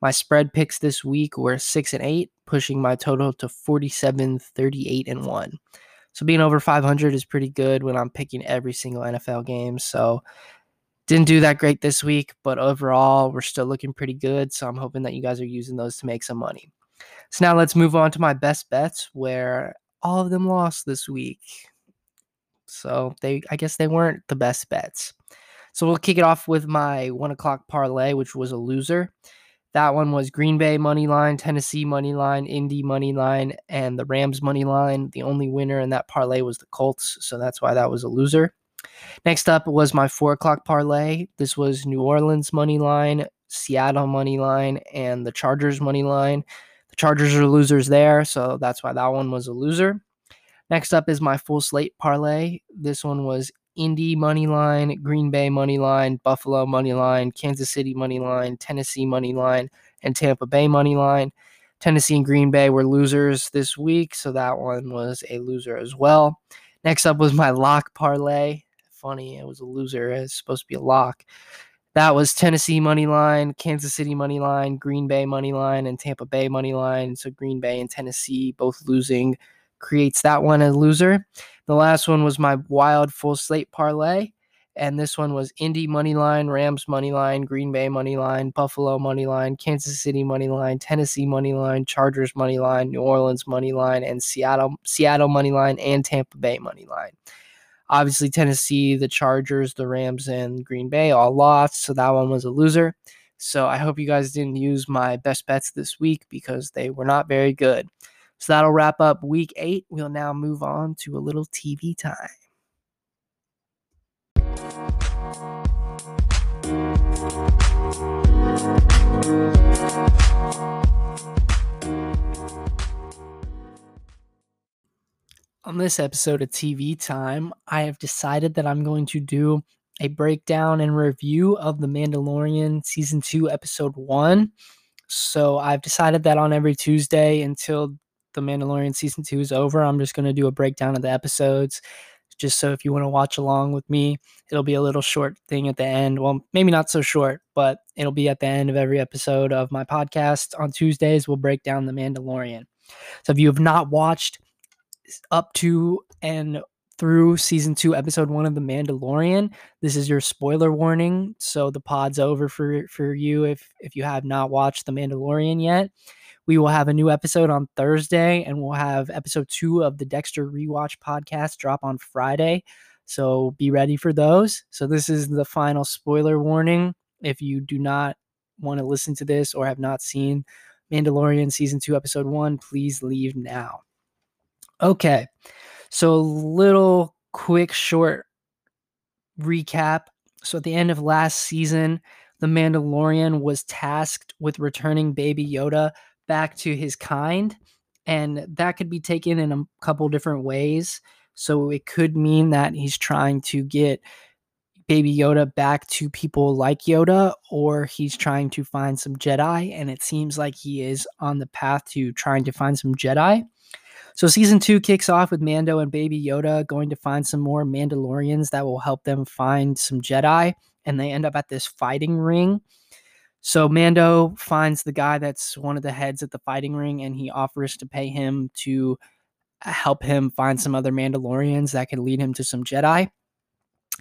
My spread picks this week were six and eight, pushing my total to 47, 38, and one. So being over 500 is pretty good when I'm picking every single NFL game. So didn't do that great this week, but overall, we're still looking pretty good. So I'm hoping that you guys are using those to make some money. So now let's move on to my best bets, where all of them lost this week. So they, I guess, they weren't the best bets. So we'll kick it off with my one o'clock parlay, which was a loser. That one was Green Bay money line, Tennessee money line, Indy money line, and the Rams money line. The only winner in that parlay was the Colts, so that's why that was a loser. Next up was my four o'clock parlay. This was New Orleans money line, Seattle money line, and the Chargers money line. The Chargers are losers there, so that's why that one was a loser. Next up is my full slate parlay. This one was Indy money line, Green Bay money line, Buffalo money line, Kansas City money line, Tennessee money line, and Tampa Bay money line. Tennessee and Green Bay were losers this week, so that one was a loser as well. Next up was my lock parlay. Funny, it was a loser. It's supposed to be a lock. That was Tennessee money line, Kansas City money line, Green Bay money line, and Tampa Bay money line. So Green Bay and Tennessee both losing creates that one a loser. The last one was my wild full slate parlay. And this one was Indy money line, Rams money line, Green Bay money line, Buffalo money line, Kansas City money line, Tennessee money line, Chargers money line, New Orleans money line, and Seattle Seattle money line and Tampa Bay money line. Obviously, Tennessee, the Chargers, the Rams, and Green Bay all lost, so that one was a loser. So I hope you guys didn't use my best bets this week because they were not very good. So that'll wrap up week eight. We'll now move on to a little TV time. On this episode of TV Time, I have decided that I'm going to do a breakdown and review of The Mandalorian Season 2, Episode 1. So I've decided that on every Tuesday until The Mandalorian Season 2 is over, I'm just going to do a breakdown of the episodes. Just so if you want to watch along with me, it'll be a little short thing at the end. Well, maybe not so short, but it'll be at the end of every episode of my podcast. On Tuesdays, we'll break down The Mandalorian. So if you have not watched up to and through season two, episode one of The Mandalorian. This is your spoiler warning. So the pod's over for for you if if you have not watched The Mandalorian yet. We will have a new episode on Thursday, and we'll have episode two of the Dexter Rewatch podcast drop on Friday. So be ready for those. So this is the final spoiler warning. If you do not want to listen to this or have not seen Mandalorian season two, episode one, please leave now. Okay. So, a little quick, short recap. So, at the end of last season, the Mandalorian was tasked with returning Baby Yoda back to his kind. And that could be taken in a couple different ways. So, it could mean that he's trying to get Baby Yoda back to people like Yoda, or he's trying to find some Jedi. And it seems like he is on the path to trying to find some Jedi. So season two kicks off with Mando and Baby Yoda going to find some more Mandalorians that will help them find some Jedi, and they end up at this fighting ring. So Mando finds the guy that's one of the heads at the fighting ring, and he offers to pay him to uh, help him find some other Mandalorians that could lead him to some Jedi.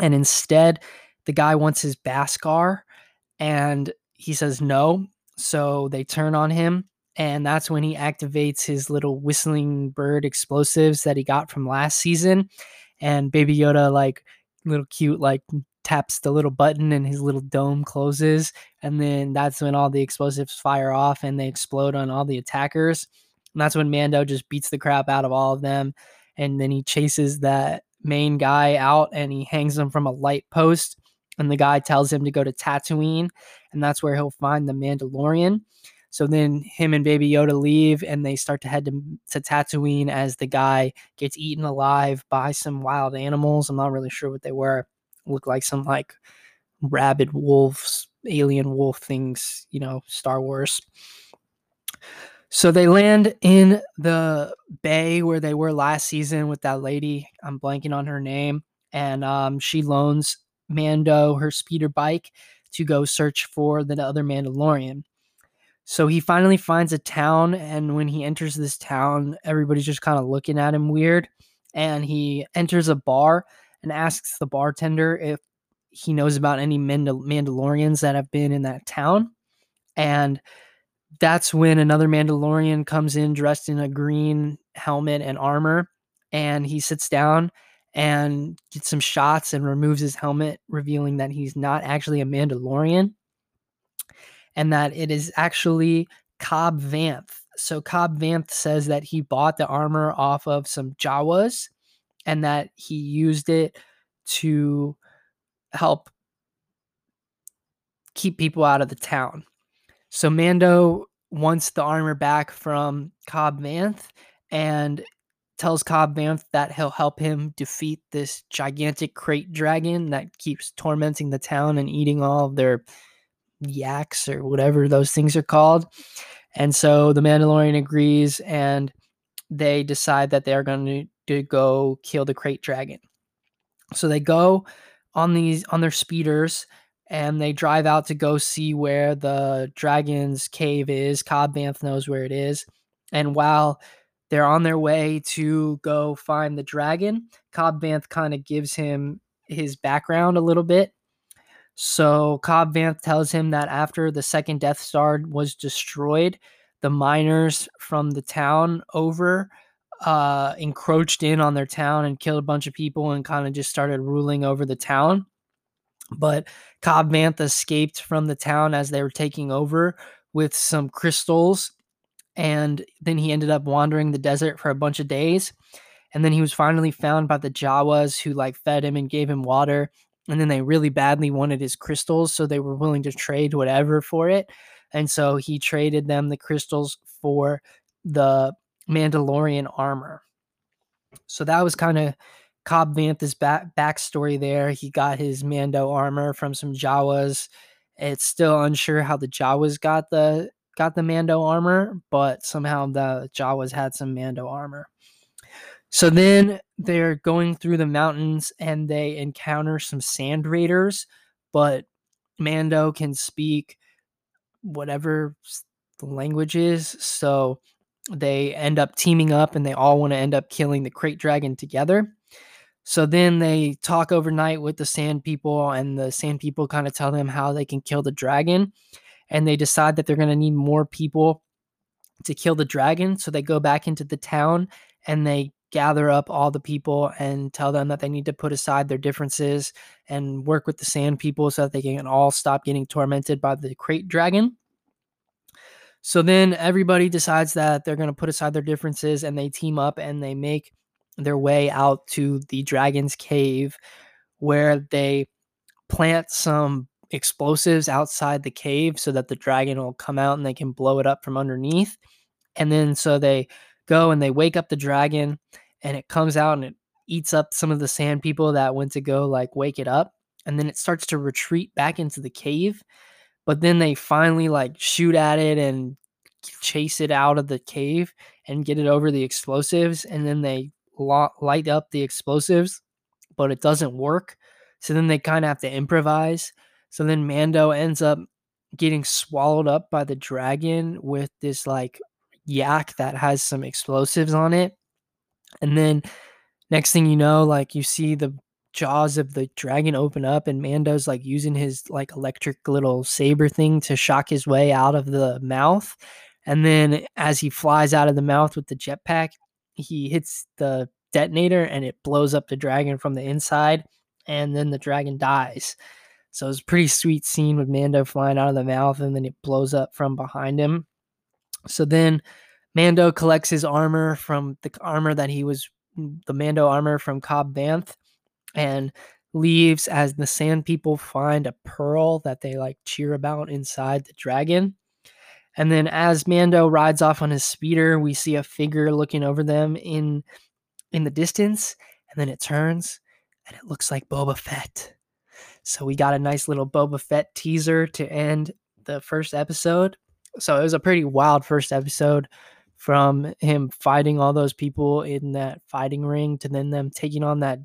And instead, the guy wants his Beskar and he says no. So they turn on him and that's when he activates his little whistling bird explosives that he got from last season and baby yoda like little cute like taps the little button and his little dome closes and then that's when all the explosives fire off and they explode on all the attackers and that's when mando just beats the crap out of all of them and then he chases that main guy out and he hangs him from a light post and the guy tells him to go to Tatooine and that's where he'll find the Mandalorian so then him and Baby Yoda leave and they start to head to, to Tatooine as the guy gets eaten alive by some wild animals. I'm not really sure what they were. Look like some like rabid wolves, alien wolf things, you know, Star Wars. So they land in the bay where they were last season with that lady. I'm blanking on her name. And um, she loans Mando her speeder bike to go search for the other Mandalorian. So he finally finds a town, and when he enters this town, everybody's just kind of looking at him weird. And he enters a bar and asks the bartender if he knows about any Mandal- Mandalorians that have been in that town. And that's when another Mandalorian comes in dressed in a green helmet and armor. And he sits down and gets some shots and removes his helmet, revealing that he's not actually a Mandalorian and that it is actually Cobb Vanth. So Cobb Vanth says that he bought the armor off of some Jawas and that he used it to help keep people out of the town. So Mando wants the armor back from Cobb Vanth and tells Cobb Vanth that he'll help him defeat this gigantic krayt dragon that keeps tormenting the town and eating all of their yaks or whatever those things are called. And so the Mandalorian agrees and they decide that they're going to, to go kill the krayt dragon. So they go on these on their speeders and they drive out to go see where the dragon's cave is. Cobb Vanth knows where it is. And while they're on their way to go find the dragon, Cobb Vanth kind of gives him his background a little bit. So Cobb Vanth tells him that after the second Death Star was destroyed, the miners from the town over uh, encroached in on their town and killed a bunch of people and kind of just started ruling over the town. But Cobb Vanth escaped from the town as they were taking over with some crystals. And then he ended up wandering the desert for a bunch of days. And then he was finally found by the Jawas who like fed him and gave him water. And then they really badly wanted his crystals. So they were willing to trade whatever for it. And so he traded them the crystals for the Mandalorian armor. So that was kind of Cobb Vanth's back backstory there. He got his Mando armor from some Jawas. It's still unsure how the Jawas got the got the Mando armor, but somehow the Jawas had some Mando armor. So then they're going through the mountains and they encounter some sand raiders, but Mando can speak whatever the language is. So they end up teaming up and they all want to end up killing the krayt dragon together. So then they talk overnight with the sand people, and the sand people kind of tell them how they can kill the dragon. And they decide that they're going to need more people to kill the dragon. So they go back into the town and they gather up all the people and tell them that they need to put aside their differences and work with the sand people so that they can all stop getting tormented by the krayt dragon. So then everybody decides that they're going to put aside their differences and they team up and they make their way out to the dragon's cave where they plant some explosives outside the cave so that the dragon will come out and they can blow it up from underneath. And then so they go and they wake up the dragon and it comes out and it eats up some of the sand people that went to go like wake it up. And then it starts to retreat back into the cave but then they finally like shoot at it and chase it out of the cave and get it over the explosives and then they light up the explosives but it doesn't work. So then they kind of have to improvise. So then mando ends up getting swallowed up by the dragon with this like yak that has some explosives on it. And then next thing you know like you see the jaws of the dragon open up and Mando's like using his like electric little saber thing to shock his way out of the mouth. And then as he flies out of the mouth with the jetpack, he hits the detonator and it blows up the dragon from the inside and then the dragon dies. So it's a pretty sweet scene with Mando flying out of the mouth and then it blows up from behind him. So then Mando collects his armor from the armor that he was the Mando armor from Cobb Vanth and leaves as the sand people find a pearl that they like cheer about inside the dragon. And then as Mando rides off on his speeder, we see a figure looking over them in in the distance, and then it turns and it looks like Boba Fett. So we got a nice little Boba Fett teaser to end the first episode. So it was a pretty wild first episode from him fighting all those people in that fighting ring to then them taking on that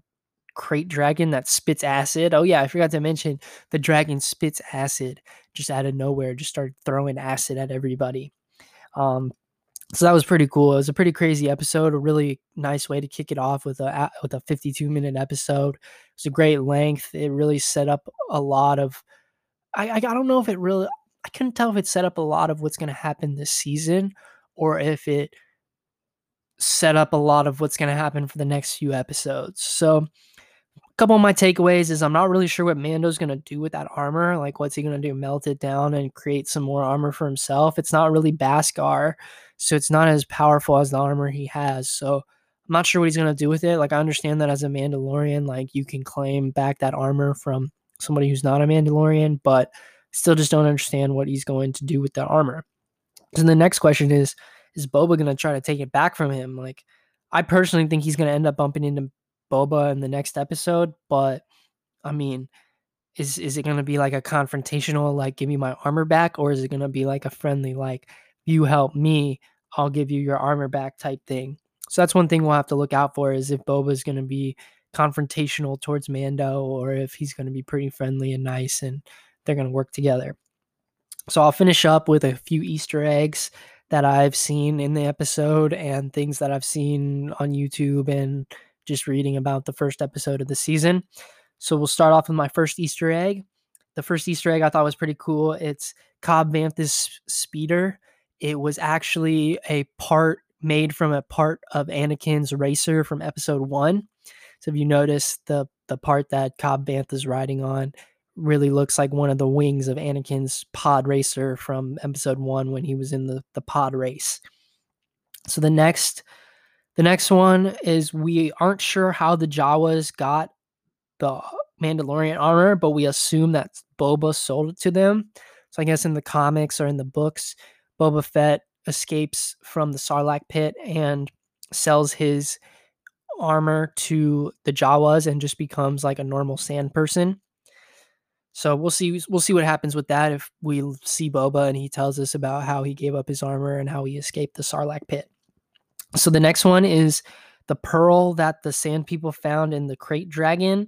krayt dragon that spits acid. Oh yeah, I forgot to mention the dragon spits acid just out of nowhere, just started throwing acid at everybody. Um, so that was pretty cool. It was a pretty crazy episode, a really nice way to kick it off with a with a 52 minute episode. It was a great length. It really set up a lot of. I I don't know if it really. I couldn't tell if it set up a lot of what's going to happen this season, or if it set up a lot of what's going to happen for the next few episodes. So couple of my takeaways is I'm not really sure what Mando's going to do with that armor. Like, what's he going to do? Melt it down and create some more armor for himself? It's not really Beskar, so it's not as powerful as the armor he has. So I'm not sure what he's going to do with it. Like, I understand that as a Mandalorian, like, you can claim back that armor from somebody who's not a Mandalorian, but still just don't understand what he's going to do with that armor. And the next question is, is Boba going to try to take it back from him? Like, I personally think he's going to end up bumping into Boba in the next episode, but I mean, is is it going to be like a confrontational like give me my armor back or is it going to be like a friendly like you help me, I'll give you your armor back type thing. So that's one thing we'll have to look out for is if Boba is going to be confrontational towards Mando or if he's going to be pretty friendly and nice and they're going to work together. So I'll finish up with a few Easter eggs that I've seen in the episode and things that I've seen on YouTube and just reading about the first episode of the season. So we'll start off with my first Easter egg. The first Easter egg I thought was pretty cool. It's Cobb Vanth's speeder. It was actually a part made from a part of Anakin's racer from episode one. So if you notice the the part that Cobb Vanth is riding on really looks like one of the wings of Anakin's pod racer from episode one when he was in the, the pod race. So the next the next one is we aren't sure how the Jawas got the Mandalorian armor, but we assume that Boba sold it to them. So I guess in the comics or in the books, Boba Fett escapes from the Sarlacc pit and sells his armor to the Jawas and just becomes like a normal sand person. So we'll see we'll see what happens with that if we see Boba and he tells us about how he gave up his armor and how he escaped the Sarlacc pit. So the next one is the pearl that the sand people found in the krayt dragon.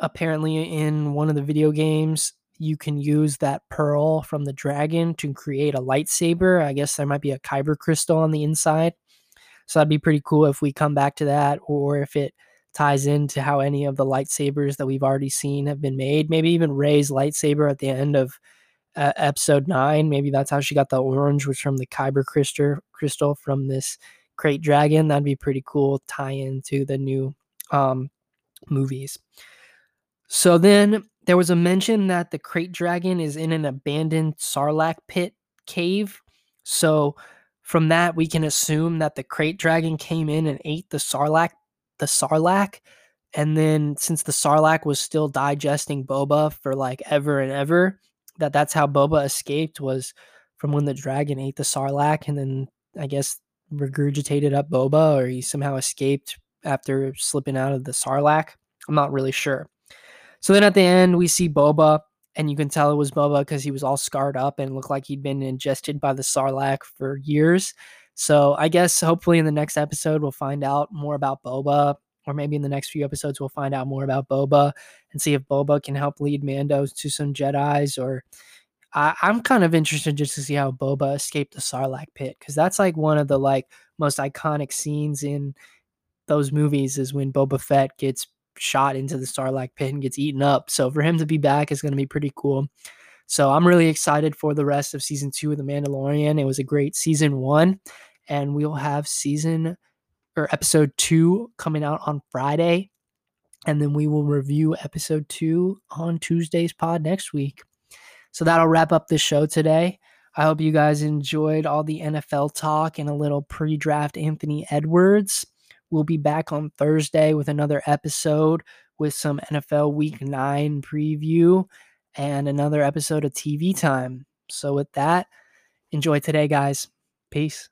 Apparently in one of the video games you can use that pearl from the dragon to create a lightsaber. I guess there might be a kyber crystal on the inside. So that'd be pretty cool if we come back to that or if it ties into how any of the lightsabers that we've already seen have been made. Maybe even Rey's lightsaber at the end of uh, episode nine. Maybe that's how she got the orange, was from the Kyber crystal, crystal from this krayt dragon. That'd be pretty cool tie into the new um, movies. So then there was a mention that the Krayt dragon is in an abandoned Sarlacc pit cave. So from that, we can assume that the Krayt dragon came in and ate the Sarlacc, the Sarlacc, and then since the Sarlacc was still digesting Boba for like ever and ever, that that's how Boba escaped was from when the dragon ate the Sarlacc, and then I guess regurgitated up Boba, or he somehow escaped after slipping out of the Sarlacc. I'm not really sure. So then at the end, we see Boba, and you can tell it was Boba because he was all scarred up and looked like he'd been ingested by the Sarlacc for years. So I guess hopefully in the next episode, we'll find out more about Boba, or maybe in the next few episodes, we'll find out more about Boba and see if Boba can help lead Mando to some Jedi's or. I, I'm kind of interested just to see how Boba escaped the Sarlacc pit because that's like one of the like most iconic scenes in those movies is when Boba Fett gets shot into the Sarlacc pit and gets eaten up. So for him to be back is going to be pretty cool. So I'm really excited for the rest of season two of The Mandalorian. It was a great season one, and we'll have season or episode two coming out on Friday. And then we will review episode two on Tuesday's pod next week. So that'll wrap up the show today. I hope you guys enjoyed all the NFL talk and a little pre draft Anthony Edwards. We'll be back on Thursday with another episode with some NFL Week 9 preview and another episode of TV Time. So, with that, enjoy today, guys. Peace.